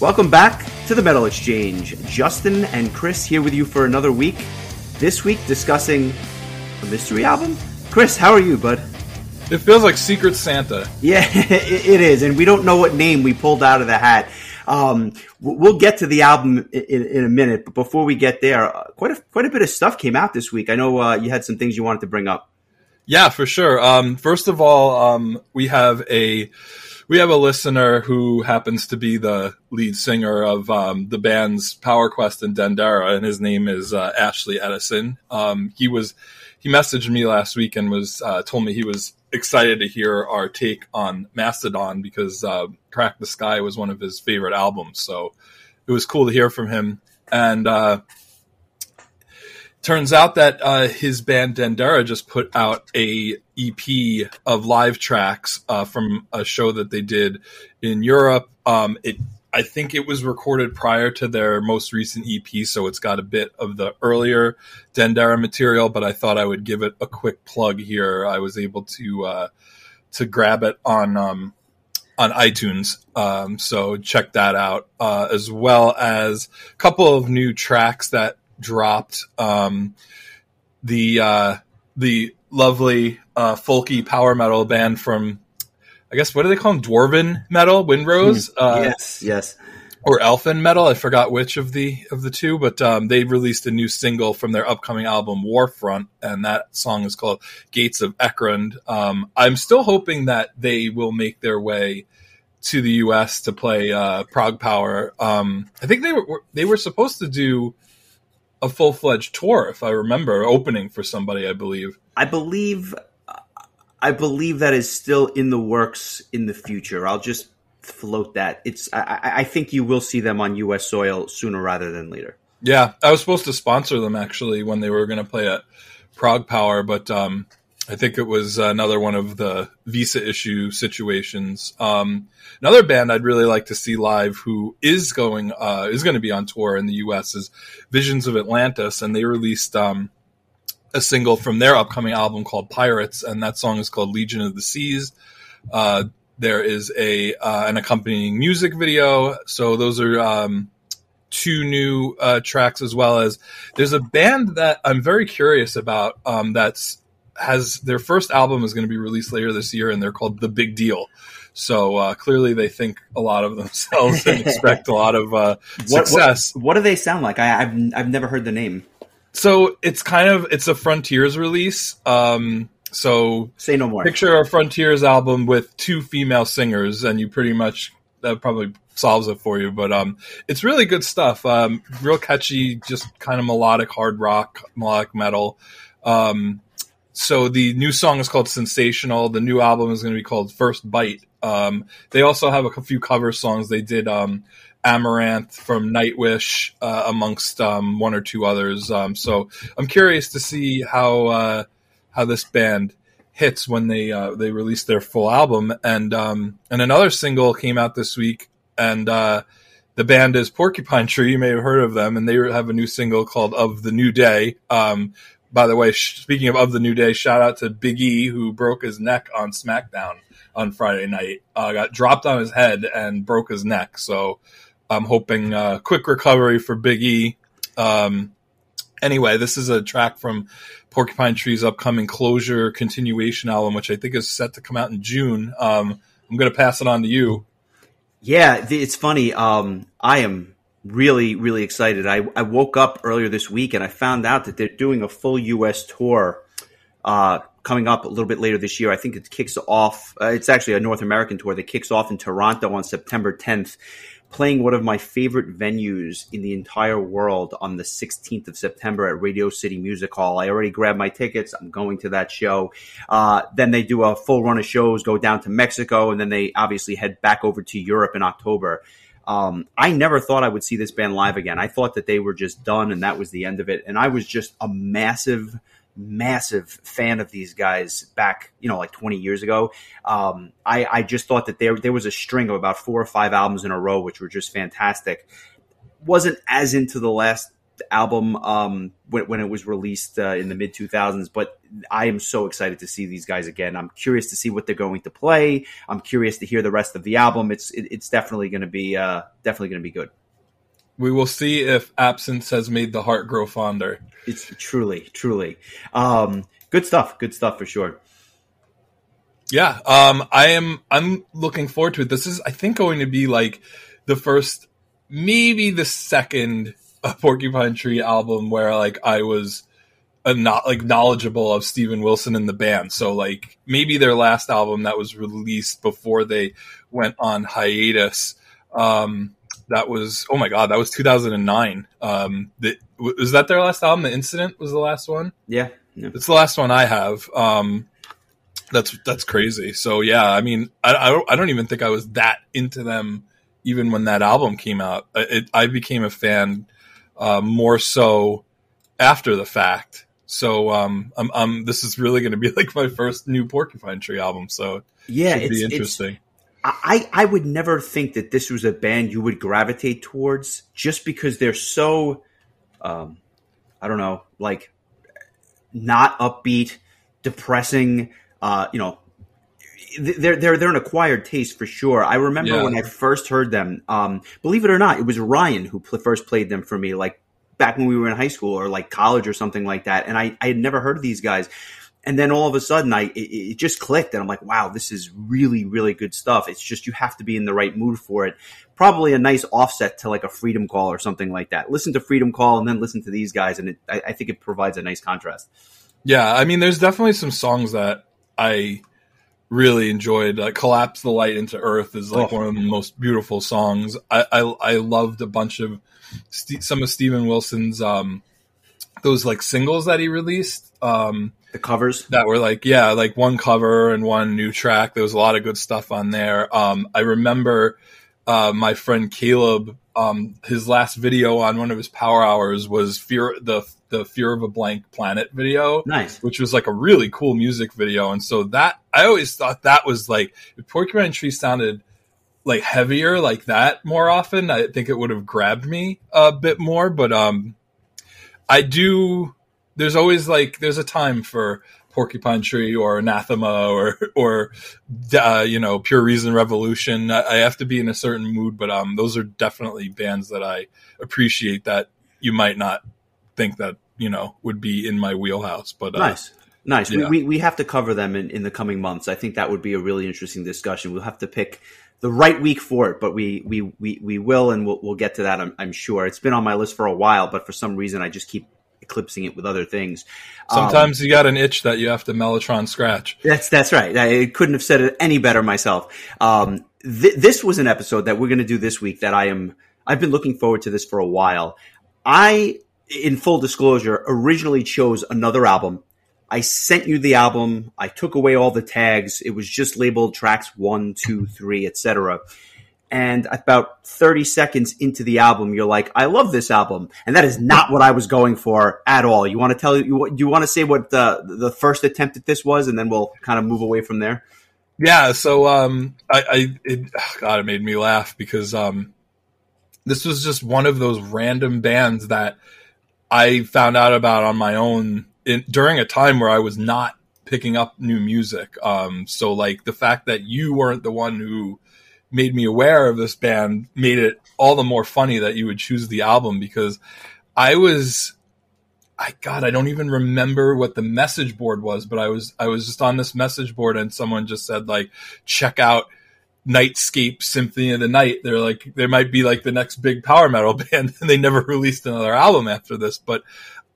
Welcome back to the Metal Exchange. Justin and Chris here with you for another week. This week discussing a mystery album. Chris, how are you, bud? It feels like Secret Santa. Yeah, it is, and we don't know what name we pulled out of the hat. Um, we'll get to the album in, in, a minute, but before we get there, uh, quite a quite a bit of stuff came out this week. I know uh, you had some things you wanted to bring up. Yeah, for sure. Um, first of all, um, we have a we have a listener who happens to be the lead singer of um, the bands Power Quest and Dendera, and his name is uh, Ashley Edison. Um, he was he messaged me last week and was uh, told me he was excited to hear our take on Mastodon because uh, Crack the Skye was one of his favorite albums. So it was cool to hear from him. And uh, turns out that uh, his band Dendera just put out a EP of live tracks uh, from a show that they did in Europe. Um, it I think it was recorded prior to their most recent EP, so it's got a bit of the earlier Dendera material. But I thought I would give it a quick plug here. I was able to uh, to grab it on um, on iTunes, um, so check that out, uh, as well as a couple of new tracks that dropped. Um, the uh, the lovely uh, folky power metal band from I guess what do they call them? Dwarven metal, Wind Rose. Hmm. Uh, yes, yes. Or Elfin metal. I forgot which of the of the two, but um, they released a new single from their upcoming album Warfront, and that song is called Gates of Ekrund. Um, I'm still hoping that they will make their way to the U.S. to play uh, ProgPower. Um, I think they were they were supposed to do a full fledged tour, if I remember, opening for somebody. I believe. I believe I believe that is still in the works in the future. I'll just float that. It's I, I think you will see them on U.S. soil sooner rather than later. Yeah, I was supposed to sponsor them actually when they were going to play at Prague ProgPower, but um, I think it was another one of the visa issue situations. Um, another band I'd really like to see live who is going uh, is going to be on tour in the U.S. is Visions of Atlantis, and they released um, a single from their upcoming album called Pirates, and that song is called Legion of the Seas. Uh, there is a uh, an accompanying music video, so those are um, two new uh, tracks as well as there's a band that I'm very curious about um, that's has their first album is going to be released later this year, and they're called The Big Deal. So uh, clearly, they think a lot of themselves and expect a lot of uh, success. What, what, what, do they sound like? I, have I've never heard the name. So it's kind of it's a Frontiers release. Um, so say no more. Picture a Frontiers album with two female singers, and you pretty much that probably solves it for you. But um, it's really good stuff. Um, real catchy, just kind of melodic hard rock, melodic metal. Um, so the new song is called Sensational. The new album is going to be called First Bite. Um, they also have a few cover songs. They did um, Amaranth from Nightwish, uh, amongst um, one or two others. Um, so I'm curious to see how uh, how this band hits when they uh, they release their full album. And um, and another single came out this week, and uh, the band is Porcupine Tree. You may have heard of them, and they have a new single called "Of the New Day." Um, by the way, speaking of of the new day, shout out to Big E who broke his neck on SmackDown on Friday night. Uh, got dropped on his head and broke his neck. So I'm hoping uh, quick recovery for Big E. Um, anyway, this is a track from Porcupine Tree's upcoming Closure continuation album, which I think is set to come out in June. Um, I'm going to pass it on to you. Yeah, it's funny. Um, I am really, really excited. I, I woke up earlier this week and I found out that they're doing a full U.S. tour uh, coming up a little bit later this year. I think it kicks off. Uh, it's actually a North American tour that kicks off in Toronto on September 10th playing one of my favorite venues in the entire world on the 16th of September at Radio City Music Hall. I already grabbed my tickets. I'm going to that show. Uh, then they do a full run of shows, go down to Mexico, and then they obviously head back over to Europe in October. Um, I never thought I would see this band live again. I thought that they were just done and that was the end of it. And I was just a massive massive fan of these guys back, you know, like 20 years ago. Um, I, I just thought that there there was a string of about four or five albums in a row, which were just fantastic. Wasn't as into the last album um, when, when, it was released uh, in the mid 2000s, but I am so excited to see these guys again. I'm curious to see what they're going to play. I'm curious to hear the rest of the album. It's it, it's definitely going to be uh, definitely going to be good. We will see if absence has made the heart grow fonder. It's truly, truly um, good stuff. Good stuff for sure. Yeah, um, I am. I'm looking forward to it. This is, I think, going to be like the first, maybe the second uh, Porcupine Tree album where like I was a not like knowledgeable of Steven Wilson and the band. So like maybe their last album that was released before they went on hiatus. Um, that was oh my god, that was 2009. Um, the, was that their last album? The Incident was the last one. Yeah, yeah. it's the last one I have. Um, that's that's crazy. So yeah, I mean, I, I don't, I don't even think I was that into them even when that album came out. It, I became a fan uh, more so after the fact. So um, I'm, I'm, this is really going to be like my first new Porcupine Tree album. So yeah, it be interesting. I, I would never think that this was a band you would gravitate towards just because they're so, um, I don't know, like not upbeat, depressing. Uh, you know, they're they're they're an acquired taste for sure. I remember yeah. when I first heard them. Um, believe it or not, it was Ryan who pl- first played them for me, like back when we were in high school or like college or something like that. And I I had never heard of these guys. And then all of a sudden, I it, it just clicked, and I'm like, "Wow, this is really, really good stuff." It's just you have to be in the right mood for it. Probably a nice offset to like a Freedom Call or something like that. Listen to Freedom Call, and then listen to these guys, and it, I, I think it provides a nice contrast. Yeah, I mean, there's definitely some songs that I really enjoyed. Like "Collapse the Light into Earth" is like oh. one of the most beautiful songs. I I, I loved a bunch of St- some of Steven Wilson's um those like singles that he released. Um, the covers that were like yeah, like one cover and one new track. There was a lot of good stuff on there. Um, I remember uh, my friend Caleb. Um, his last video on one of his power hours was fear the the Fear of a Blank Planet video. Nice. Which was like a really cool music video. And so that, I always thought that was like, if Porcupine Tree sounded like heavier like that more often, I think it would have grabbed me a bit more. But, um, I do, there's always like, there's a time for Porcupine Tree or Anathema or, or, uh, you know, Pure Reason Revolution. I, I have to be in a certain mood, but, um, those are definitely bands that I appreciate that you might not think that you know would be in my wheelhouse. But uh, nice, nice. Yeah. We, we, we have to cover them in, in the coming months. I think that would be a really interesting discussion. We'll have to pick the right week for it, but we we we, we will, and we'll we'll get to that. I'm, I'm sure it's been on my list for a while, but for some reason I just keep eclipsing it with other things. Sometimes um, you got an itch that you have to Mellotron scratch. That's that's right. I couldn't have said it any better myself. Um, th- this was an episode that we're going to do this week that I am. I've been looking forward to this for a while. I in full disclosure, originally chose another album. I sent you the album. I took away all the tags. It was just labeled tracks one, two, three, etc. And about 30 seconds into the album, you're like, I love this album. And that is not what I was going for at all. You want to tell you, you want to say what the, the first attempt at this was? And then we'll kind of move away from there. Yeah. So, um, I, I, it, oh God, it made me laugh because, um, this was just one of those random bands that I found out about on my own in, during a time where I was not picking up new music. Um, so like the fact that you weren't the one who made me aware of this band made it all the more funny that you would choose the album because I was I God, I don't even remember what the message board was, but I was I was just on this message board and someone just said like check out Nightscape Symphony of the Night. They're like, they might be like the next big power metal band, and they never released another album after this. But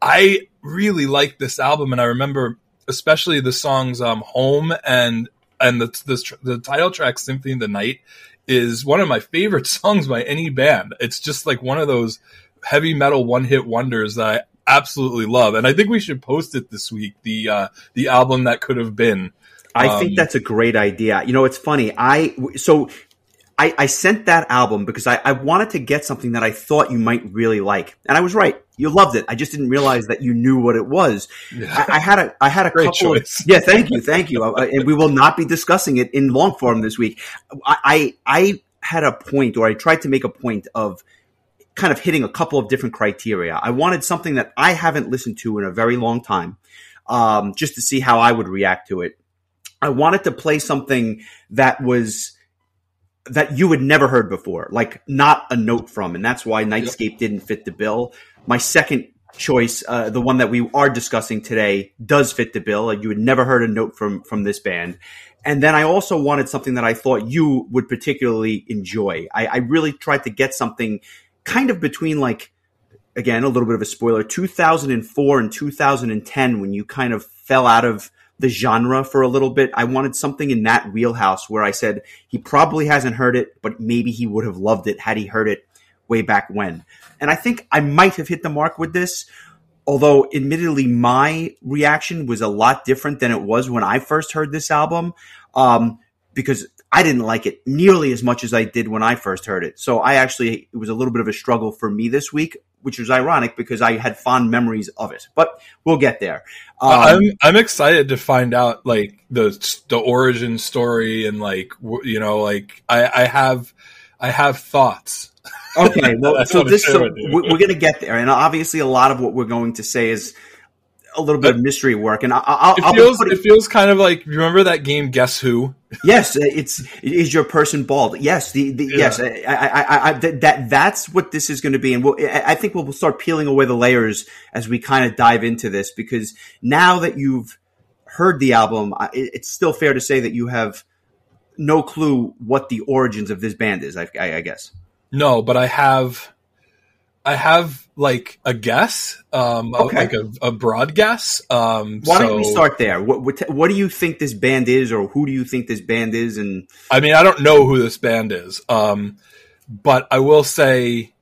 I really like this album, and I remember especially the songs um, "Home" and and the, the the title track "Symphony of the Night" is one of my favorite songs by any band. It's just like one of those heavy metal one hit wonders that I absolutely love, and I think we should post it this week. The uh, the album that could have been I um, think that's a great idea. You know, it's funny. I so I, I sent that album because I, I wanted to get something that I thought you might really like, and I was right. You loved it. I just didn't realize that you knew what it was. Yeah. I, I, had a I had a great couple. Choice. Of, yeah, thank you, thank you. Uh, and we will not be discussing it in long form this week. I, I I had a point, or I tried to make a point of kind of hitting a couple of different criteria. I wanted something that I haven't listened to in a very long time, um, just to see how I would react to it. I wanted to play something that was that you had never heard before, like not a note from, and that's why Nightscape yep. didn't fit the bill. My second choice, uh, the one that we are discussing today, does fit the bill. You had never heard a note from from this band, and then I also wanted something that I thought you would particularly enjoy. I, I really tried to get something kind of between like again a little bit of a spoiler 2004 and 2010 when you kind of fell out of the genre for a little bit. I wanted something in that wheelhouse where I said he probably hasn't heard it, but maybe he would have loved it had he heard it way back when. And I think I might have hit the mark with this, although admittedly my reaction was a lot different than it was when I first heard this album. Um, because I didn't like it nearly as much as I did when I first heard it. So I actually, it was a little bit of a struggle for me this week, which was ironic because I had fond memories of it, but we'll get there. Um, I'm, I'm excited to find out like the, the origin story and like, you know, like I, I have, I have thoughts. Okay. Well, so this, so we're, we're going to get there. And obviously a lot of what we're going to say is, a little bit of mystery work, and I'll, it feels putting, it feels kind of like remember that game Guess Who? yes, uh, it's is your person bald? Yes, the, the yeah. yes, I, I, I, that that's what this is going to be, and we'll, I think we'll start peeling away the layers as we kind of dive into this because now that you've heard the album, it's still fair to say that you have no clue what the origins of this band is. I, I guess. No, but I have I have like a guess, um, okay. like a, a, broad guess. Um, Why so, don't we start there? What, what, what do you think this band is, or who do you think this band is? And I mean, I don't know who this band is, um, but I will say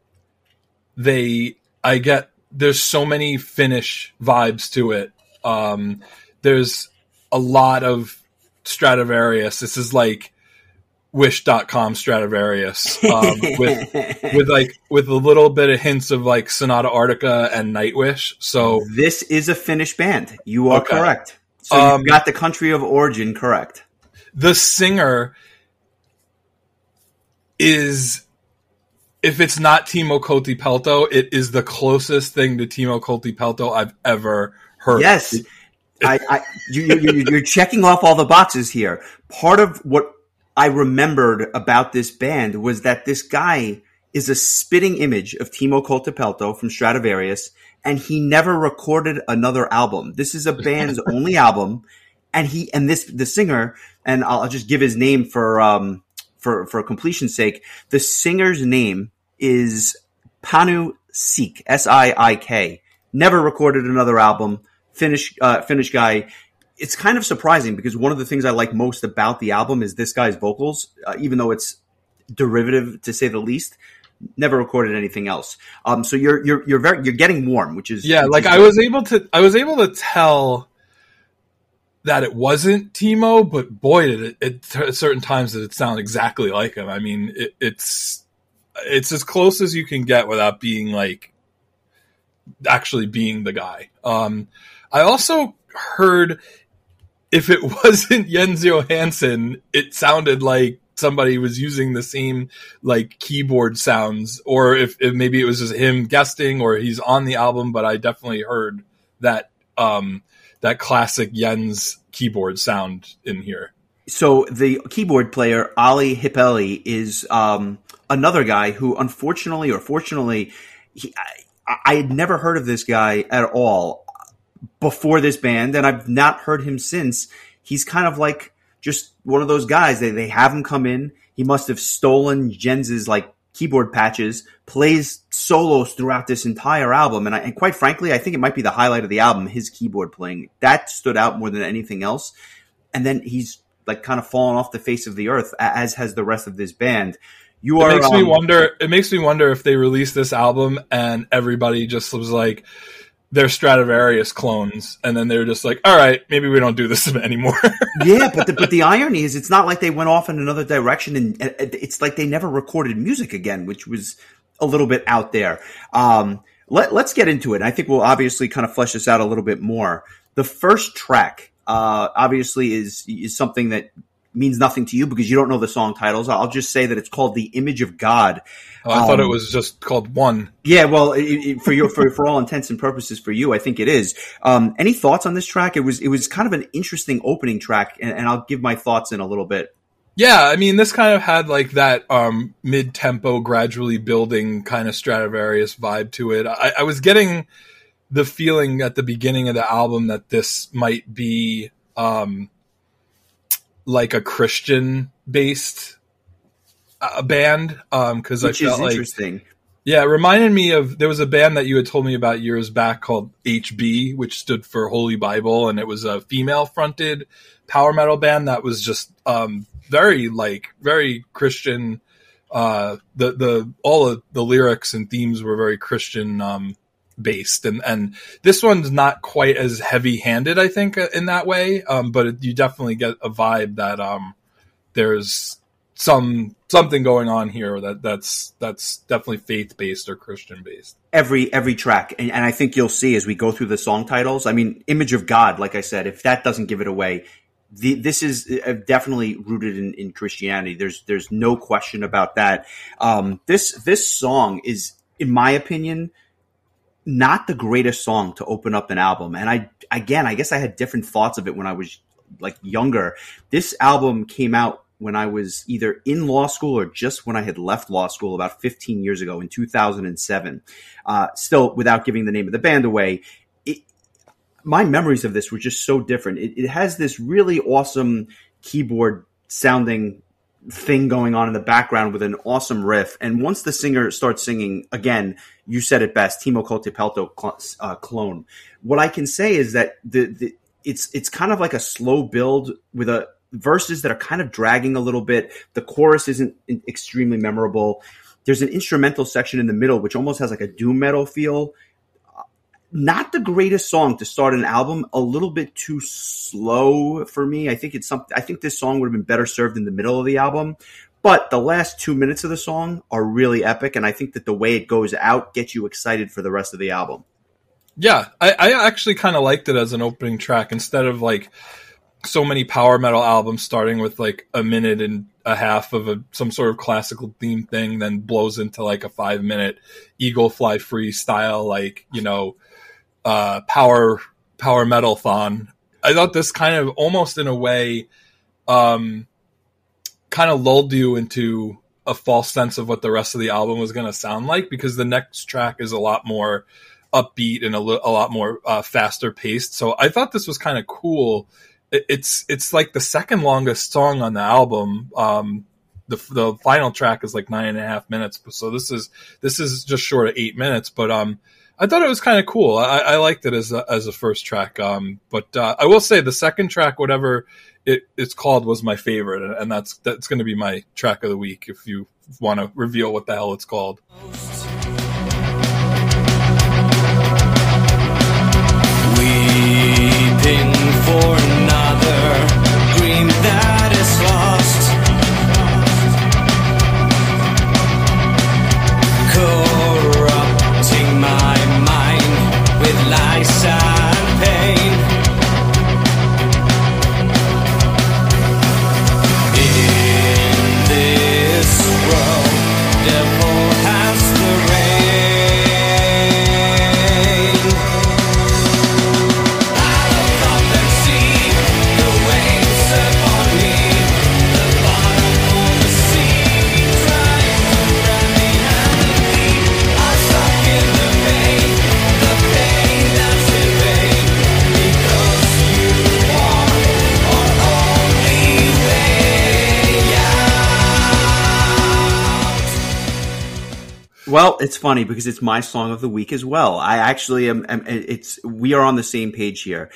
they. I get there's so many Finnish vibes to it. Um, there's a lot of Stratovarius. This is like wish.com Stratovarius um, with with like with a little bit of hints of like Sonata Arctica and Nightwish. So this is a Finnish band. You are okay. correct. So um, you got the country of origin correct. The singer is if it's not Timo Kotipelto, it is the closest thing to Timo Kotipelto I've ever heard. Yes. I, I you, you, you're checking off all the boxes here. Part of what I remembered about this band was that this guy is a spitting image of Timo Kotipelto from Stratovarius, and he never recorded another album. This is a band's only album, and he and this the singer, and I'll, just give his name for um for for completion's sake. The singer's name is Panu Siik, S I I K. Never recorded another album. Finnish uh, Finnish guy it's kind of surprising because one of the things I like most about the album is this guy's vocals, uh, even though it's derivative to say the least. Never recorded anything else. Um, so you're you're you're very you're getting warm, which is yeah. Which like is I was able to I was able to tell that it wasn't Timo, but boy, did it, at certain times that it sounded exactly like him. I mean, it, it's it's as close as you can get without being like actually being the guy. Um, I also heard if it wasn't Jens Johansson, it sounded like somebody was using the same like keyboard sounds, or if, if maybe it was just him guesting, or he's on the album. But I definitely heard that um, that classic Jens keyboard sound in here. So the keyboard player Ali Hippeli is um, another guy who, unfortunately or fortunately, he, I, I had never heard of this guy at all before this band, and I've not heard him since. He's kind of like just one of those guys. They they have him come in. He must have stolen Jens's like keyboard patches, plays solos throughout this entire album, and, I, and quite frankly, I think it might be the highlight of the album. His keyboard playing that stood out more than anything else. And then he's like kind of fallen off the face of the earth, as has the rest of this band. You it are. Makes um, me wonder. It makes me wonder if they released this album and everybody just was like they're Stratovarius clones, and then they're just like, all right, maybe we don't do this anymore. yeah, but the, but the irony is, it's not like they went off in another direction, and it's like they never recorded music again, which was a little bit out there. Um, let, us get into it. I think we'll obviously kind of flesh this out a little bit more. The first track, uh, obviously, is is something that means nothing to you because you don't know the song titles. I'll just say that it's called "The Image of God." Oh, I um, thought it um, was just called "One." Yeah, well, it, it, for your for for all intents and purposes, for you, I think it is. Um, any thoughts on this track? It was it was kind of an interesting opening track, and, and I'll give my thoughts in a little bit. Yeah, I mean, this kind of had like that um, mid-tempo, gradually building kind of Stratovarius vibe to it. I, I was getting the feeling at the beginning of the album that this might be um, like a Christian based uh, band um because um, I felt like yeah, it reminded me of there was a band that you had told me about years back called HB, which stood for Holy Bible, and it was a female fronted power metal band that was just um, very like very Christian. Uh, the the all of the lyrics and themes were very Christian um, based, and and this one's not quite as heavy handed, I think, uh, in that way. Um, but it, you definitely get a vibe that um, there's some something going on here that that's that's definitely faith based or Christian based. Every every track, and, and I think you'll see as we go through the song titles. I mean, "Image of God," like I said, if that doesn't give it away, the, this is uh, definitely rooted in, in, Christianity. There's there's no question about that. Um, this this song is, in my opinion, not the greatest song to open up an album. And I again, I guess I had different thoughts of it when I was like younger. This album came out when I was either in law school or just when I had left law school about 15 years ago in 2007. Uh, still, without giving the name of the band away, it, my memories of this were just so different. It, it has this really awesome keyboard sounding thing going on in the background with an awesome riff. And once the singer starts singing, again, you said it best, Timo Kotipelto uh, clone. What I can say is that the, the it's it's kind of like a slow build with a verses that are kind of dragging a little bit. The chorus isn't extremely memorable. There's an instrumental section in the middle which almost has like a doom metal feel not the greatest song to start an album. A little bit too slow for me. I think it's something. I think this song would have been better served in the middle of the album. But the last two minutes of the song are really epic, and I think that the way it goes out gets you excited for the rest of the album. Yeah, I, I actually kind of liked it as an opening track instead of like so many power metal albums starting with like a minute and a half of a, some sort of classical theme thing, then blows into like a five minute Eagle Fly Free style, like you know uh, power power metal thon. I thought this kind of almost in a way um, kind of lulled you into a false sense of what the rest of the album was going to sound like because the next track is a lot more upbeat and a, a lot more uh, faster paced. So I thought this was kind of cool. It, it's it's like the second longest song on the album. Um, the the final track is like nine and a half minutes, so this is this is just short of eight minutes. But um, I thought it was kind of cool. I, I, liked it as a, as a first track. Um, but uh, I will say the second track, whatever it, it's called, was my favorite, and, that's that's going to be my track of the week. If you want to reveal what the hell it's called. Weeping for Well, it's funny because it's my song of the week as well. I actually am, am, it's, we are on the same page here.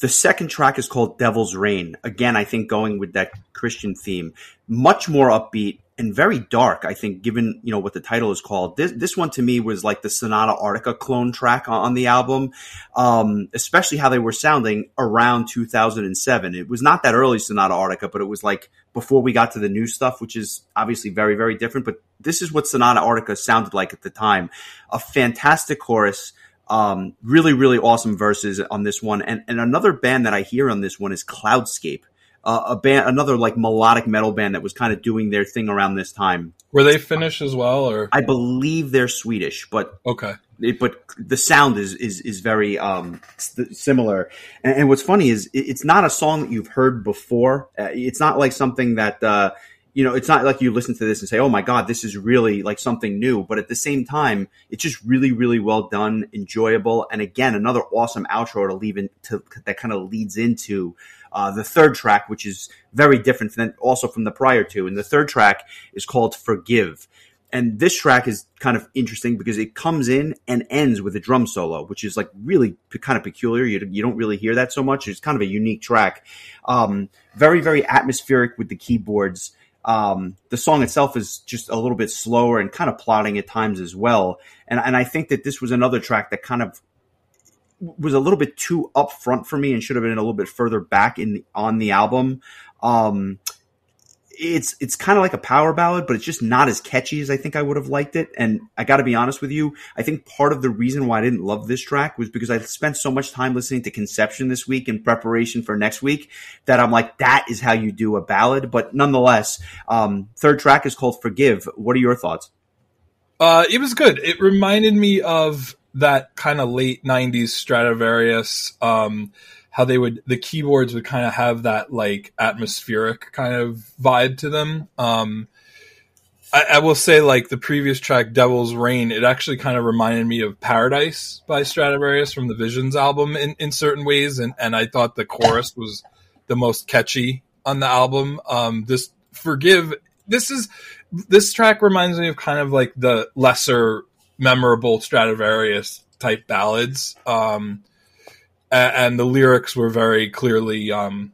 The second track is called Devil's Rain. Again, I think going with that Christian theme, much more upbeat, and very dark. I think, given you know what the title is called, this this one to me was like the Sonata Arctica clone track on the album, um, especially how they were sounding around 2007. It was not that early Sonata Arctica, but it was like before we got to the new stuff, which is obviously very very different. But this is what Sonata Arctica sounded like at the time. A fantastic chorus. Um, really, really awesome verses on this one. And, and another band that I hear on this one is Cloudscape. Uh, a band, another like melodic metal band that was kind of doing their thing around this time. Were they Finnish as well, or I believe they're Swedish, but okay, it, but the sound is is is very um similar. And, and what's funny is it, it's not a song that you've heard before. Uh, it's not like something that. Uh, you know, it's not like you listen to this and say, "Oh my God, this is really like something new." But at the same time, it's just really, really well done, enjoyable, and again, another awesome outro to leave into that kind of leads into uh, the third track, which is very different than also from the prior two. And the third track is called "Forgive." And this track is kind of interesting because it comes in and ends with a drum solo, which is like really kind of peculiar. You, you don't really hear that so much. It's kind of a unique track. Um, very, very atmospheric with the keyboards. Um, the song itself is just a little bit slower and kind of plotting at times as well. And, and I think that this was another track that kind of was a little bit too upfront for me and should have been a little bit further back in the, on the album. Um, it's it's kind of like a power ballad, but it's just not as catchy as I think I would have liked it. And I got to be honest with you, I think part of the reason why I didn't love this track was because I spent so much time listening to Conception this week in preparation for next week that I'm like, that is how you do a ballad. But nonetheless, um, third track is called "Forgive." What are your thoughts? Uh, it was good. It reminded me of that kind of late '90s Stratovarius Um, how they would the keyboards would kind of have that like atmospheric kind of vibe to them. Um, I, I, will say like the previous track Devil's Rain, it actually kind of reminded me of Paradise by Stratovarius from the Visions album in, in certain ways, and and I thought the chorus was the most catchy on the album. Um, this Forgive, this is this track reminds me of kind of like the lesser memorable Stratovarius type ballads. Um, and the lyrics were very clearly um,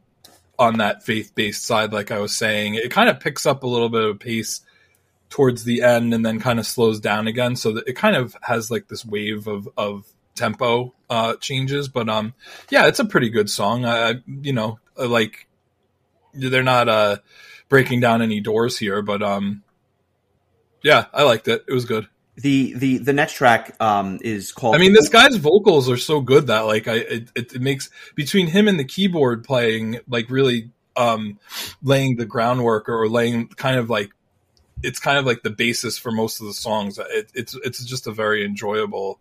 on that faith based side, like I was saying. It kind of picks up a little bit of pace towards the end and then kind of slows down again. So that it kind of has like this wave of, of tempo uh, changes. But um, yeah, it's a pretty good song. I, you know, like they're not uh, breaking down any doors here, but um, yeah, I liked it. It was good the the the next track um, is called. I mean, this guy's vocals are so good that like I it, it, makes between him and the keyboard playing like really um, laying the groundwork or laying kind of like it's kind of like the basis for most of the songs. It, it's it's just a very enjoyable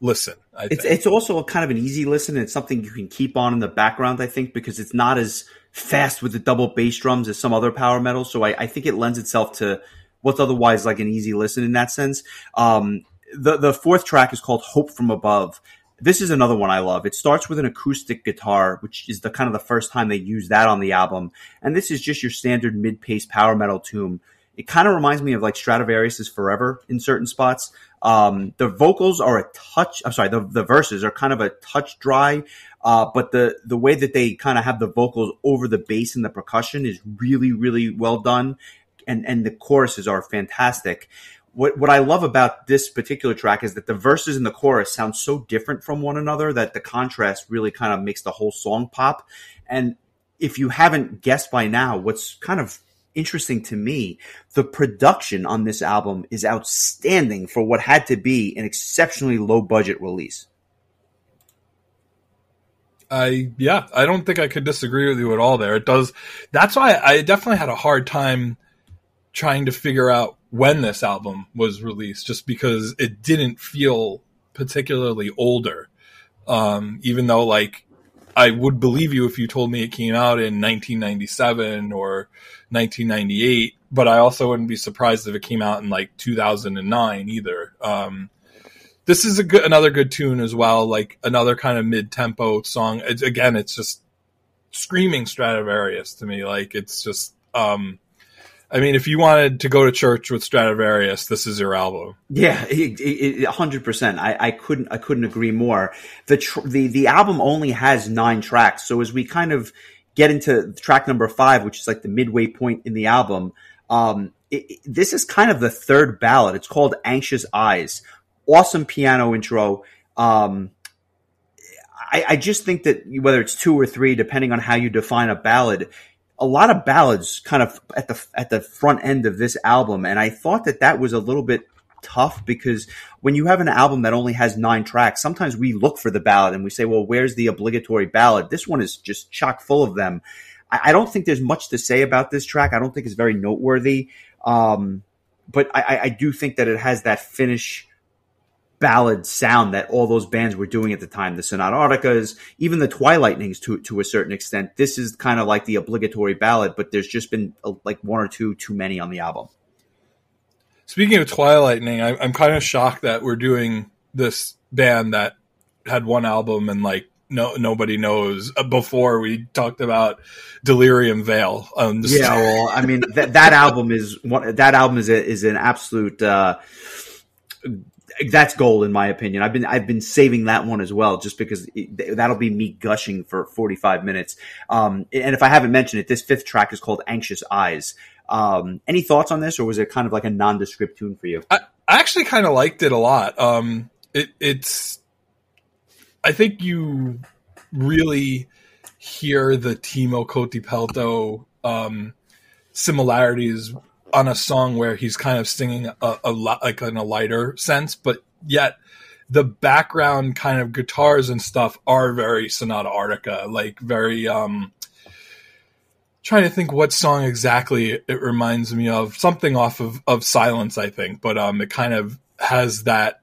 listen. I it's think. it's also a kind of an easy listen. It's something you can keep on in the background. I think because it's not as fast with the double bass drums as some other power metal. So I, I think it lends itself to what's otherwise like an easy listen in that sense. Um, the the fourth track is called Hope from Above. This is another one I love. It starts with an acoustic guitar, which is the kind of the first time they use that on the album. And this is just your standard mid-paced power metal tune. It kind of reminds me of like Stratovarius's Forever in certain spots. Um, the vocals are a touch. I'm sorry, the, the verses are kind of a touch dry, uh, but the the way that they kind of have the vocals over the bass and the percussion is really really well done and and the choruses are fantastic. What what I love about this particular track is that the verses and the chorus sound so different from one another that the contrast really kind of makes the whole song pop. And if you haven't guessed by now, what's kind of interesting to me, the production on this album is outstanding for what had to be an exceptionally low budget release. I yeah, I don't think I could disagree with you at all there. It does that's why I definitely had a hard time trying to figure out when this album was released just because it didn't feel particularly older. Um, even though like I would believe you if you told me it came out in 1997 or 1998, but I also wouldn't be surprised if it came out in like 2009 either. Um, this is a good, another good tune as well, like another kind of mid tempo song. Again, it's just screaming Stratovarius to me. Like it's just, um, I mean, if you wanted to go to church with Stratovarius, this is your album. Yeah, hundred percent. I, I couldn't I couldn't agree more. The tr- the the album only has nine tracks, so as we kind of get into track number five, which is like the midway point in the album, um, it, it, this is kind of the third ballad. It's called "Anxious Eyes." Awesome piano intro. Um, I, I just think that whether it's two or three, depending on how you define a ballad, a lot of ballads kind of at the at the front end of this album, and I thought that that was a little bit tough because when you have an album that only has nine tracks, sometimes we look for the ballad and we say, well, where's the obligatory ballad? This one is just chock full of them. I, I, don't think there's much to say about this track. I don't think it's very noteworthy. Um, but I, I do think that it has that Finnish ballad sound that all those bands were doing at the time. The Sonata Arcticas, even the Twilightnings to to a certain extent. This is kind of like the obligatory ballad, but there's just been a, like one or two too many on the album. Speaking of Twilightning, I, I'm kind of shocked that we're doing this band that had one album and like no nobody knows uh, before we talked about Delirium Veil. Um, yeah, well, I mean that that album is one that album is a, is an absolute uh, that's gold in my opinion. I've been I've been saving that one as well, just because it, that'll be me gushing for 45 minutes. Um, and if I haven't mentioned it, this fifth track is called Anxious Eyes. Um, any thoughts on this, or was it kind of like a nondescript tune for you? I, I actually kind of liked it a lot. Um, it, it's I think you really hear the Timo Kotipelto um, similarities on a song where he's kind of singing a, a like in a lighter sense, but yet the background kind of guitars and stuff are very Sonata Arctica, like very um trying to think what song exactly it reminds me of. Something off of, of Silence, I think, but um it kind of has that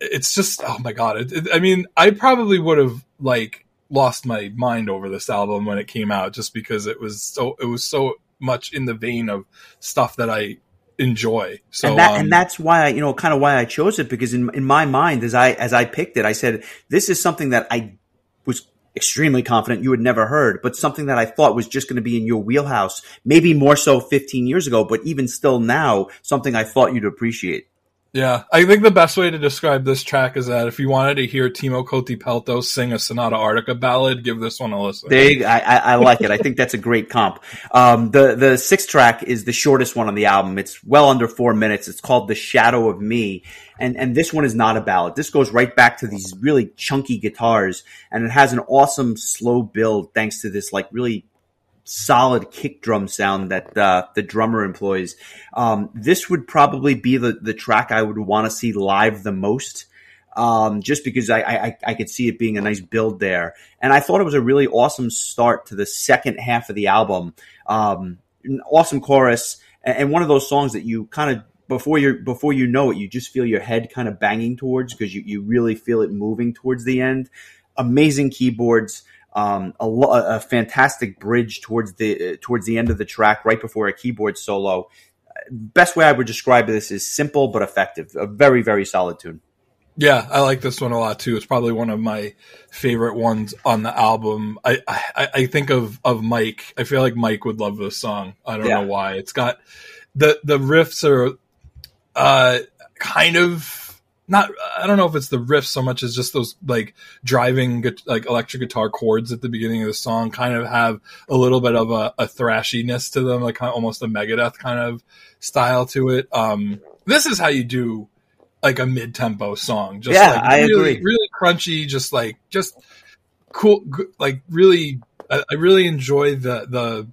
it's just oh my god. It, it, I mean, I probably would have like lost my mind over this album when it came out just because it was so it was so much in the vein of stuff that I enjoy. So and, that, um, and that's why I, you know, kind of why I chose it because in in my mind, as I as I picked it, I said this is something that I was extremely confident you had never heard, but something that I thought was just going to be in your wheelhouse, maybe more so 15 years ago, but even still now, something I thought you'd appreciate. Yeah, I think the best way to describe this track is that if you wanted to hear Timo Kotipelto sing a Sonata Arctica ballad, give this one a listen. I, I, like it. I think that's a great comp. Um, the the sixth track is the shortest one on the album. It's well under four minutes. It's called "The Shadow of Me," and and this one is not a ballad. This goes right back to these really chunky guitars, and it has an awesome slow build thanks to this like really solid kick drum sound that uh, the drummer employs. Um, this would probably be the, the track I would want to see live the most. Um, just because I, I, I could see it being a nice build there. And I thought it was a really awesome start to the second half of the album. Um, awesome chorus and one of those songs that you kind of before you before you know it, you just feel your head kind of banging towards because you, you really feel it moving towards the end. Amazing keyboards um, a, a, fantastic bridge towards the towards the end of the track, right before a keyboard solo. Best way I would describe this is simple but effective. A very very solid tune. Yeah, I like this one a lot too. It's probably one of my favorite ones on the album. I I, I think of of Mike. I feel like Mike would love this song. I don't yeah. know why. It's got the the riffs are uh kind of not I don't know if it's the riff so much as just those like driving like electric guitar chords at the beginning of the song kind of have a little bit of a, a thrashiness to them, like kind of almost a Megadeth kind of style to it. Um, this is how you do like a mid tempo song, just yeah, like I really, agree. really crunchy, just like just cool, like really. I, I really enjoy the the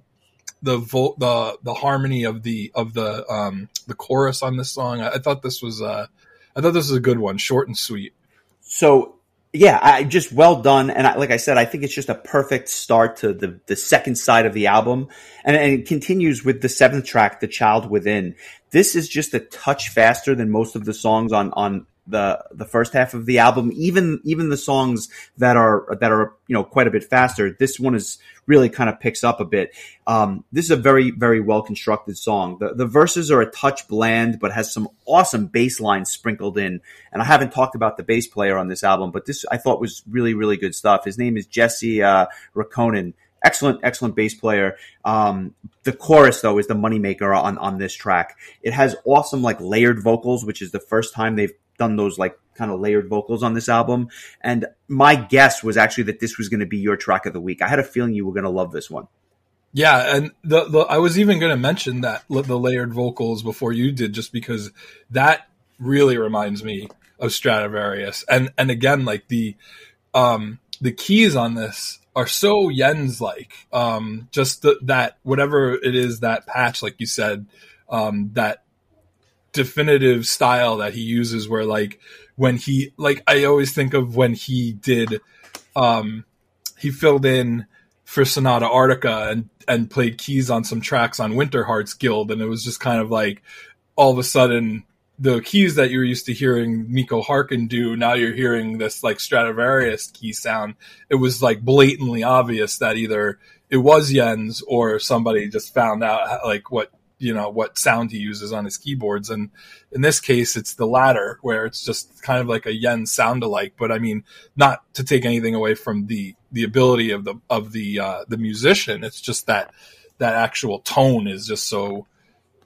the vo- the the harmony of the of the um the chorus on this song. I, I thought this was uh I thought this was a good one, short and sweet. So yeah, I just well done, and I, like I said, I think it's just a perfect start to the the second side of the album, and, and it continues with the seventh track, "The Child Within." This is just a touch faster than most of the songs on on the the first half of the album. Even even the songs that are that are you know quite a bit faster this one is really kind of picks up a bit. Um, this is a very very well constructed song. The the verses are a touch bland but has some awesome bass lines sprinkled in. And i haven't talked about the bass player on this album but this i thought was really really good stuff. His name is jesse uh, Rakonen. Excellent, excellent bass player. Um, the chorus though is the moneymaker on on this track. It has awesome like layered vocals, which is the first time they've done those like kind of layered vocals on this album. And my guess was actually that this was going to be your track of the week. I had a feeling you were going to love this one. Yeah, and the, the I was even going to mention that the layered vocals before you did, just because that really reminds me of Stratovarius. And and again, like the um the keys on this are so Jens like. Um, just the, that whatever it is that patch, like you said, um, that definitive style that he uses where like when he like I always think of when he did um he filled in for Sonata Arctica and and played keys on some tracks on Winterheart's Guild, and it was just kind of like all of a sudden the keys that you're used to hearing Mikko Härkin do, now you're hearing this like Stratovarius key sound. It was like blatantly obvious that either it was Jens or somebody just found out like what you know what sound he uses on his keyboards. And in this case it's the latter where it's just kind of like a Jens sound alike. But i mean not to take anything away from the the ability of the of the uh the musician it's just that that actual tone is just so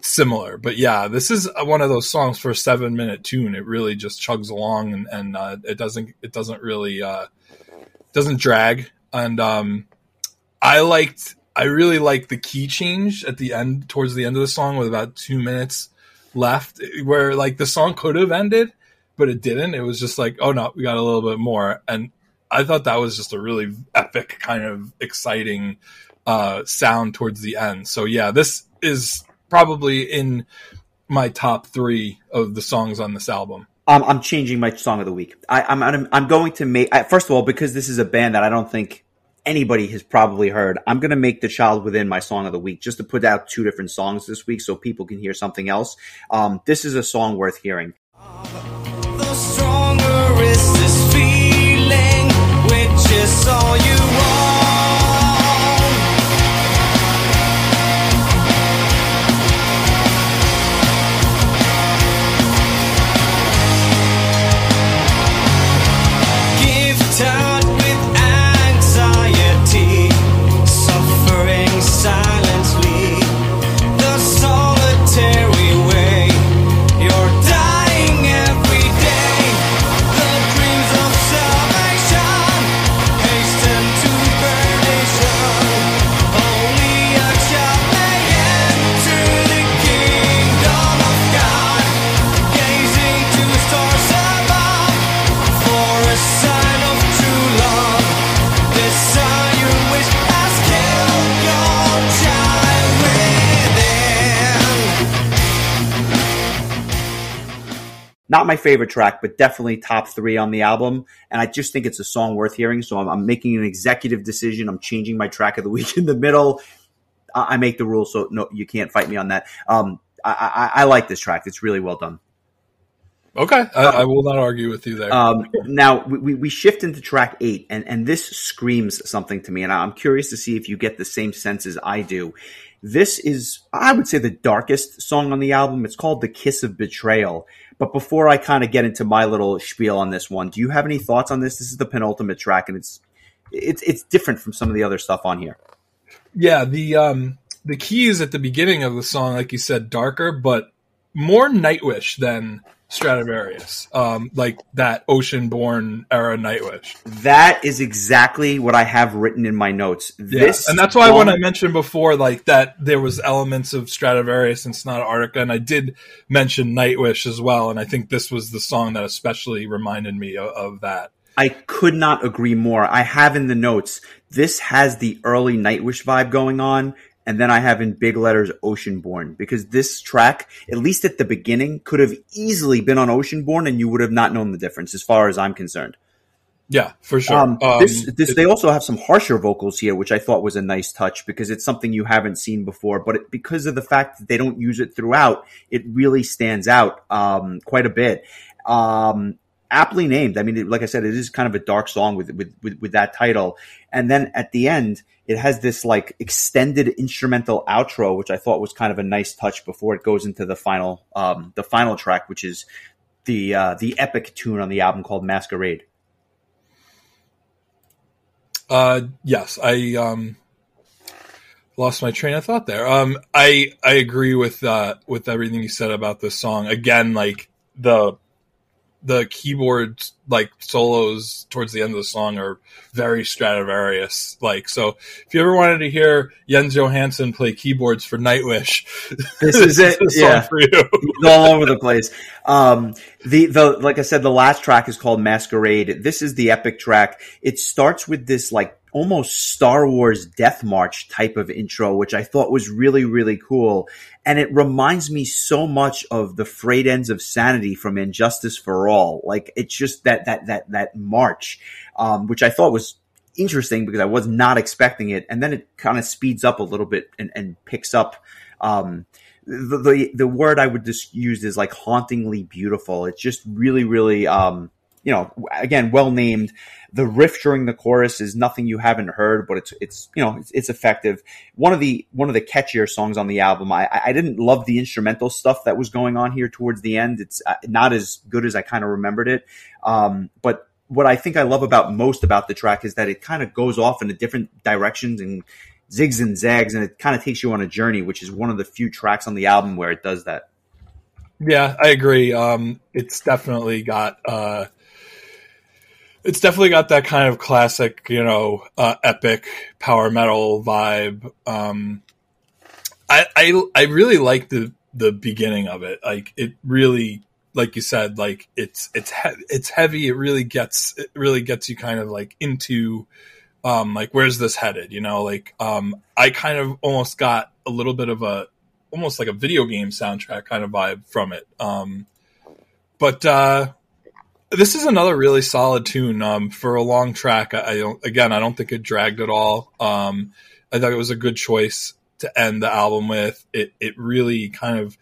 similar. But yeah this is one of those songs for a seven minute tune. It really just chugs along and and uh, it doesn't it doesn't really uh doesn't drag. And um i liked I really like the key change at the end, towards the end of the song, with about two minutes left, where like the song could have ended, but it didn't. It was just like, oh no, we got a little bit more, and I thought that was just a really epic, kind of exciting uh, sound towards the end. So yeah, this is probably in my top three of the songs on this album. Um, I'm changing my song of the week. I, am I'm, I'm going to make first of all because this is a band that I don't think anybody has probably heard. I'm going to make The Child Within my song of the week just to put out two different songs this week so people can hear something else. Um, this is a song worth hearing. The stronger is this feeling, which is all you not my favorite track, but definitely top three on the album. And I just think it's a song worth hearing. So I'm, I'm making an executive decision. I'm changing my track of the week in the middle. I, I make the rules, so no, you can't fight me on that. Um, I, I, I, like this track. It's really well done. Okay, I, I will not argue with you there. Um, now we, we shift into track eight, and, and this screams something to me, and I'm curious to see if you get the same sense as I do. This is, I would say, the darkest song on the album. It's called "The Kiss of Betrayal." But before I kind of get into my little spiel on this one, do you have any thoughts on this? This is the penultimate track, and it's it's it's different from some of the other stuff on here. Yeah, the um the keys at the beginning of the song, like you said, darker, but more Nightwish than Stratovarius, um, like that Oceanborn era Nightwish. That is exactly what I have written in my notes. This yeah. and that's why when I mentioned before, like that there was elements of Stratovarius and Sonata Arctica, and I did mention Nightwish as well, and I think this was the song that especially reminded me of, of that. I could not agree more. I have in the notes. This has the early Nightwish vibe going on, and then I have in big letters Oceanborn because this track, at least at the beginning, could have easily been on Oceanborn and you would have not known the difference as far as I'm concerned. Yeah, for sure. Um, um, this, this, it, they also have some harsher vocals here, which I thought was a nice touch because it's something you haven't seen before. But it, because of the fact that they don't use it throughout, it really stands out um, quite a bit. Um, aptly named. I mean, like I said, it is kind of a dark song with, with, with, with that title. And then at the end, it has this like extended instrumental outro, which I thought was kind of a nice touch before it goes into the final, um, the final track, which is the, uh, the epic tune on the album called Masquerade. Uh, yes, I, um, lost my train of thought there. Um, I, I agree with, uh, with everything you said about this song. Again, like the, the keyboard like solos towards the end of the song are very Stratovarius like. So if you ever wanted to hear Jens Johansson play keyboards for Nightwish, this is it. yeah, for you. He's all over the place. Um, the the like I said, the last track is called Masquerade. This is the epic track. It starts with this like almost Star Wars Death March type of intro, which I thought was really, really cool. And it reminds me so much of the frayed ends of sanity from And Justice for All. Like it's just that, that, that, that march, um, which I thought was interesting because I was not expecting it, and then it kind of speeds up a little bit and, and picks up. Um, the, the, the word I would just use is like hauntingly beautiful. It's just really, really, um, you know, again, well named. The riff during the chorus is nothing you haven't heard, but it's it's you know it's, it's effective. One of the one of the catchier songs on the album. I I didn't love the instrumental stuff that was going on here towards the end. It's uh, not as good as I kind of remembered it. Um, but what I think I love about most about the track is that it kind of goes off in a different directions and zigs and zags, and it kind of takes you on a journey, which is one of the few tracks on the album where it does that. Yeah, I agree. Um, it's definitely got uh, it's definitely got that kind of classic, you know, uh, epic power metal vibe. Um, I, I I really like the the beginning of it. Like it really, like you said, like it's it's he- it's heavy. It really gets it really gets you kind of like into um, like where's this headed? You know, like um, I kind of almost got a little bit of a almost like a video game soundtrack kind of vibe from it. Um, but uh, this is another really solid tune um, for a long track. I, I, don't again, I don't think it dragged at all. Um, I thought it was a good choice to end the album with. It it really kind of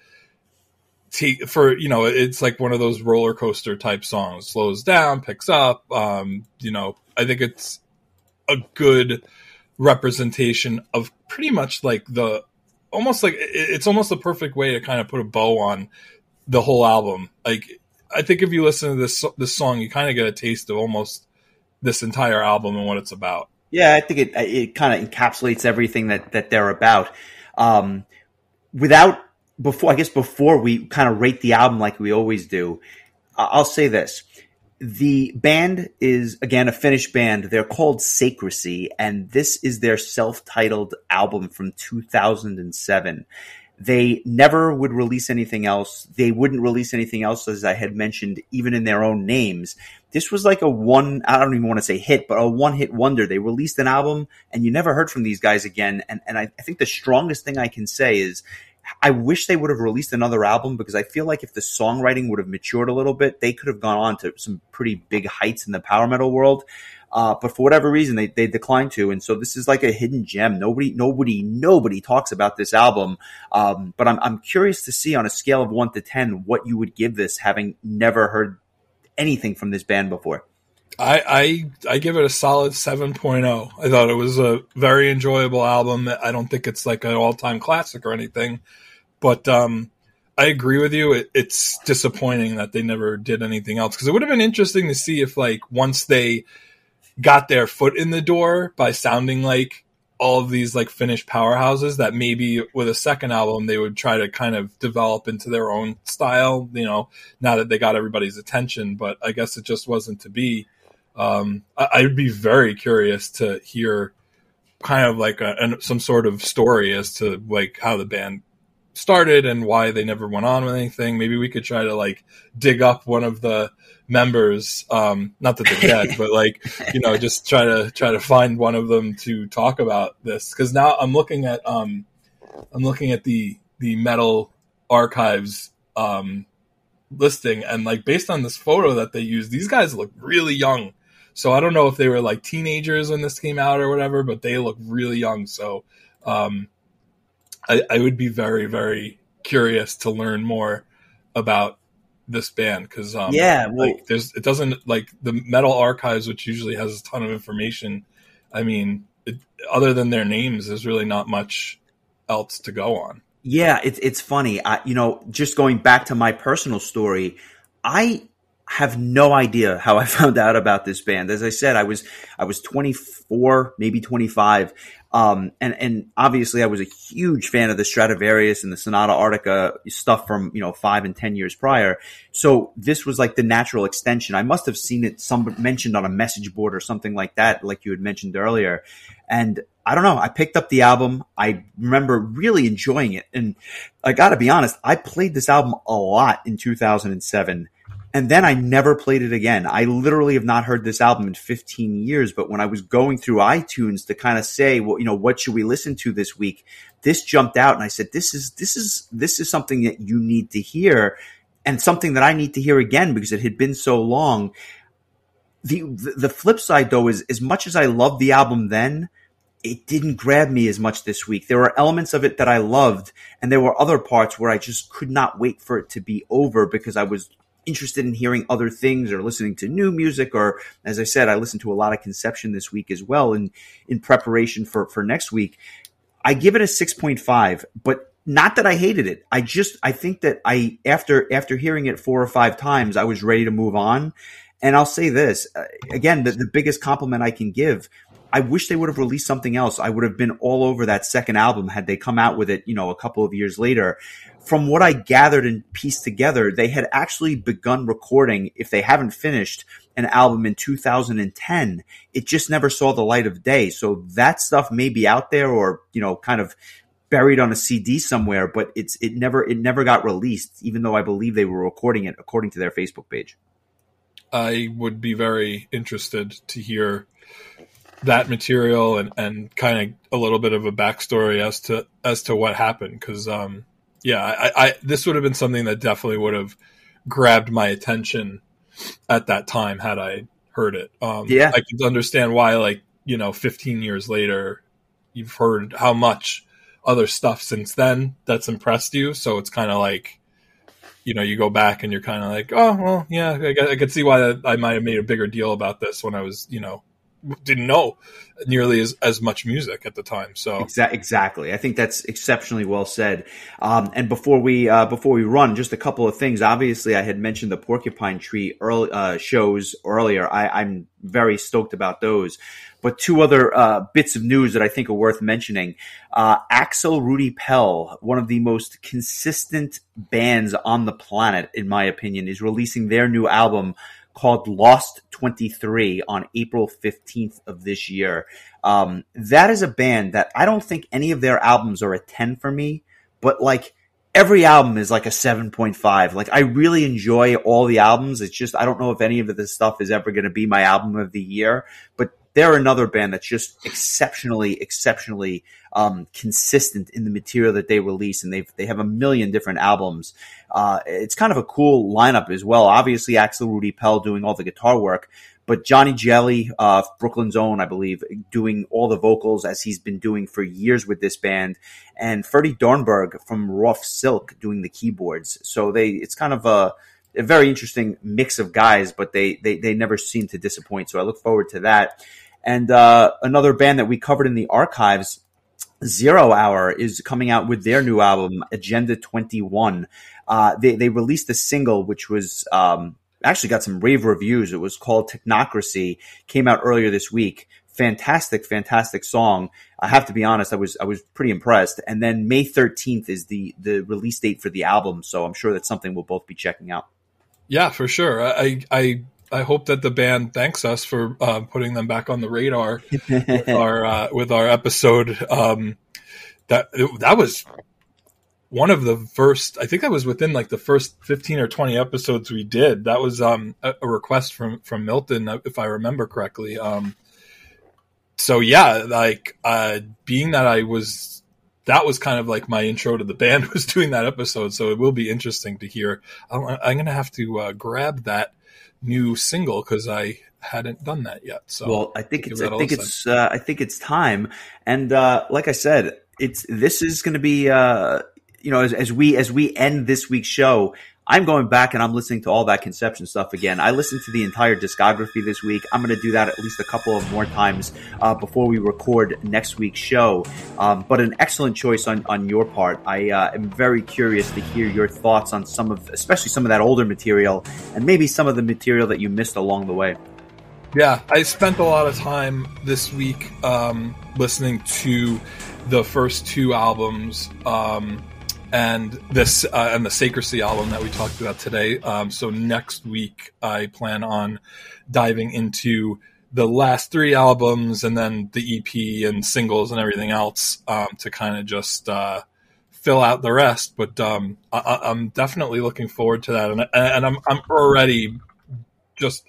for you know it's like one of those roller coaster type songs. Slows down, picks up. Um, you know, I think it's a good representation of pretty much like the almost like it's almost the perfect way to kind of put a bow on the whole album. Like I think if you listen to this this song, you kind of get a taste of almost this entire album and what it's about. Yeah, I think it it kind of encapsulates everything that that they're about. Um, without before, I guess before we kind of rate the album like we always do, I'll say this: the band is again a Finnish band. They're called Sacrisy, and this is their self-titled album from 2007 they never would release anything else. They wouldn't release anything else, as I had mentioned, even in their own names. This was like a one, I don't even want to say hit, but a one hit wonder. They released an album and you never heard from these guys again. And, and I, I think the strongest thing I can say is I wish they would have released another album because I feel like if the songwriting would have matured a little bit, they could have gone on to some pretty big heights in the power metal world. Uh, but for whatever reason, they, they declined to. And so this is like a hidden gem. Nobody, nobody, nobody talks about this album. Um, but I'm, I'm curious to see on a scale of one to 10 what you would give this, having never heard anything from this band before. I, I, I give it a solid 7.0. I thought it was a very enjoyable album. I don't think it's like an all time classic or anything, but um, I agree with you. It, it's disappointing that they never did anything else because it would have been interesting to see if like once they got their foot in the door by sounding like all of these like Finnish powerhouses that maybe with a second album they would try to kind of develop into their own style, you know, now that they got everybody's attention, but I guess it just wasn't to be. Um, I, would be very curious to hear kind of like a, an, some sort of story as to like how the band started and why they never went on with anything. Maybe we could try to like dig up one of the members um not that they're dead but like you know just try to try to find one of them to talk about this. Because now i'm looking at um i'm looking at the the metal archives um listing and like based on this photo that they use these guys look really young. So i don't know if they were like teenagers when this came out or whatever but they look really young. So um i i would be very very curious to learn more about this band because um, yeah, well, like there's it doesn't like the Metal Archives, which usually has a ton of information. I mean, it, other than their names, there's really not much else to go on. Yeah, it's it's funny. I, you know, just going back to my personal story, I have no idea how I found out about this band. As I said, I was I was 24, maybe 25, um, and and obviously I was a huge fan of the Stratovarius and the Sonata Arctica stuff from you know five and ten years prior. So this was like the natural extension. I must have seen it some mentioned on a message board or something like that, like you had mentioned earlier. And I don't know. I picked up the album. I remember really enjoying it, and I got to be honest. I played this album a lot in 2007 and then I never played it again. I literally have not heard this album in 15 years, but when I was going through iTunes to kind of say, well, you know, what should we listen to this week? This jumped out and I said, this is, this is, this is something that you need to hear and something that I need to hear again because it had been so long. the the flip side though is as much as I loved the album then, it didn't grab me as much this week. There were elements of it that I loved, and there were other parts where I just could not wait for it to be over because I was interested in hearing other things or listening to new music or as I said, I listened to a lot of conception this week as well in in preparation for for next week. I give it a 6.5, but not that I hated it. I just I think that I after after hearing it four or five times, I was ready to move on. And I'll say this uh, again: the, the biggest compliment I can give. I wish they would have released something else. I would have been all over that second album had they come out with it, you know, a couple of years later. From what I gathered and pieced together, they had actually begun recording, if they haven't finished, an album in 2010. It just never saw the light of day. So that stuff may be out there or, you know, kind of buried on a CD somewhere, but it's it never it never got released, even though I believe they were recording it according to their Facebook page. I would be very interested to hear that material and, and kind of a little bit of a backstory as to as to what happened because um, yeah I, I this would have been something that definitely would have grabbed my attention at that time had I heard it um, yeah I could understand why like you know 15 years later you've heard how much other stuff since then that's impressed you. So it's kind of like, you know, you go back and you're kind of like, oh, well, yeah, I, I could see why I might have made a bigger deal about this when I was, you know, didn't know nearly as, as much music at the time. So exactly, I think that's exceptionally well said. Um, and before we uh, before we run, just a couple of things. Obviously, I had mentioned the Porcupine Tree early, uh, shows earlier. I, I'm very stoked about those. But two other uh, bits of news that I think are worth mentioning. Uh, Axel Rudi Pell, one of the most consistent bands on the planet, in my opinion, is releasing their new album called Lost 23 on April 15th of this year. Um, that is a band that I don't think any of their albums are a 10 for me, but like every album is like a 7.5. Like I really enjoy all the albums. It's just, I don't know if any of this stuff is ever going to be my album of the year, but they're another band that's just exceptionally, exceptionally um, consistent in the material that they release, and they they have a million different albums. Uh, it's kind of a cool lineup as well. Obviously, Axel Rudi Pell doing all the guitar work, but Johnny Gioeli, uh, Brooklyn's own, I believe, doing all the vocals as he's been doing for years with this band, and Ferdy Dornberg from Rough Silk doing the keyboards. So they, it's kind of a, a very interesting mix of guys, but they, they, they never seem to disappoint. So I look forward to that. And uh, another band that we covered in the archives, Zero Hour, is coming out with their new album, Agenda 21. Uh, they, they released a single, which was um, actually got some rave reviews. It was called Technocracy, came out earlier this week. Fantastic, fantastic song. I have to be honest, I was I was pretty impressed. And then May 13th is the the release date for the album, so I'm sure that's something we'll both be checking out. Yeah, for sure. I I I hope that the band thanks us for uh, putting them back on the radar with our uh, with our episode. Um, that that was one of the first. I think that was within like the first fifteen or twenty episodes we did. That was um, a, a, request from from Milton, uh, if I remember correctly. Um, so yeah, like uh, being that I was that was kind of like my intro to the band was doing that episode. So it will be interesting to hear. I'm, I'm going to have to uh, grab that new single because I hadn't done that yet. So well, I think it's I think it's uh, I think it's time. And uh, like I said, it's this is going to be uh, you know as, as we as we end this week's show. I'm going back and I'm listening to all that conception stuff again. I listened to the entire discography this week. I'm going to do that at least a couple of more times uh, before we record next week's show. Um, but an excellent choice on, on your part. I uh, am very curious to hear your thoughts on some of, especially some of that older material and maybe some of the material that you missed along the way. Yeah, I spent a lot of time this week um, listening to the first two albums. Um, and this uh, and the Sacristy album that we talked about today. Um, so next week I plan on diving into the last three albums and then the EP and singles and everything else um, to kind of just uh, fill out the rest. But um, I, am definitely looking forward to that, and, and I'm I'm already just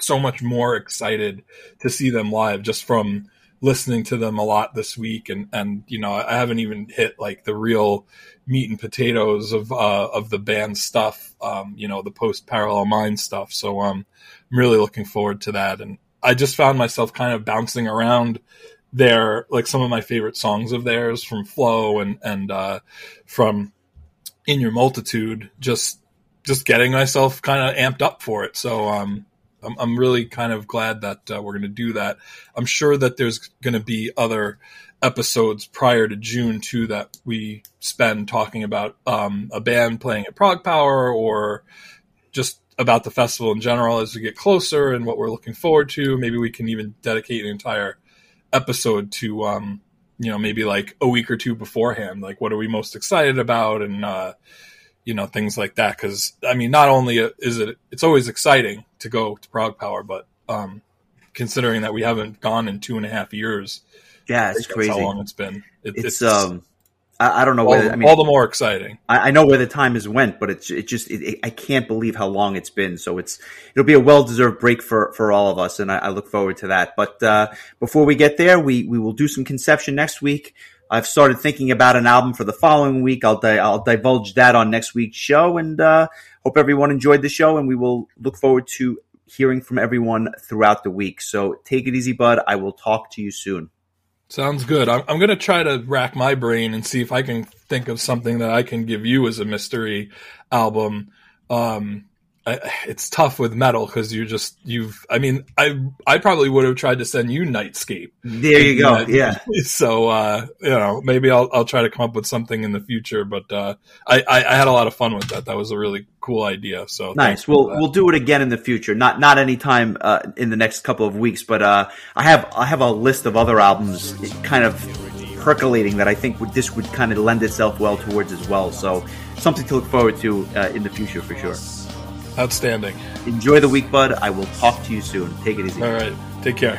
so much more excited to see them live just from listening to them a lot this week and and you know I haven't even hit like the real meat and potatoes of uh, of the band stuff um, you know the post parallel mind stuff so um I'm really looking forward to that. And I just found myself kind of bouncing around their like some of my favorite songs of theirs from Flow and and uh, from In Your Multitude. Just just getting myself kind of amped up for it. So um, I'm, I'm really kind of glad that uh, we're going to do that. I'm sure that there's going to be other episodes prior to June too that we spend talking about um, a band playing at Prog Power or just about the festival in general as we get closer and what we're looking forward to. Maybe we can even dedicate an entire episode to um, you know maybe like a week or two beforehand like what are we most excited about and uh, you know things like that because i mean not only is it it's always exciting to go to Prog Power but um, considering that we haven't gone in two and a half years yeah it's crazy how long it's been it, it's, it's, um I, I, don't know all, whether I mean all the more exciting. I, I, know where the time has went, but it's it just it, I can't believe how long it's been. So it's it'll be a well deserved break for for all of us, and I, look forward to that. But uh, before we get there, we we will do some conception next week. I've started thinking about an album for the following week. I'll di- I'll divulge that on next week's show, and uh, hope everyone enjoyed the show. And we will look forward to hearing from everyone throughout the week. So take it easy, bud. I will talk to you soon. Sounds good. I'm, I'm going to try to rack my brain and see if I can think of something that I can give you as a mystery album. Um, it's tough with metal because you just you've. I mean, I I probably would have tried to send you Nightscape. There you go. Yeah. So uh, you know, maybe I'll I'll try to come up with something in the future. But uh, I, I, I had a lot of fun with that. That was a really cool idea. So nice. We'll we'll do it again in the future. Not not anytime uh, in the next couple of weeks, but uh, I have I have a list of other albums kind of percolating that I think would, this would kind of lend itself well towards as well. So something to look forward to uh, in the future for sure. Outstanding. Enjoy the week, bud. I will talk to you soon. Take it easy. All right. Take care.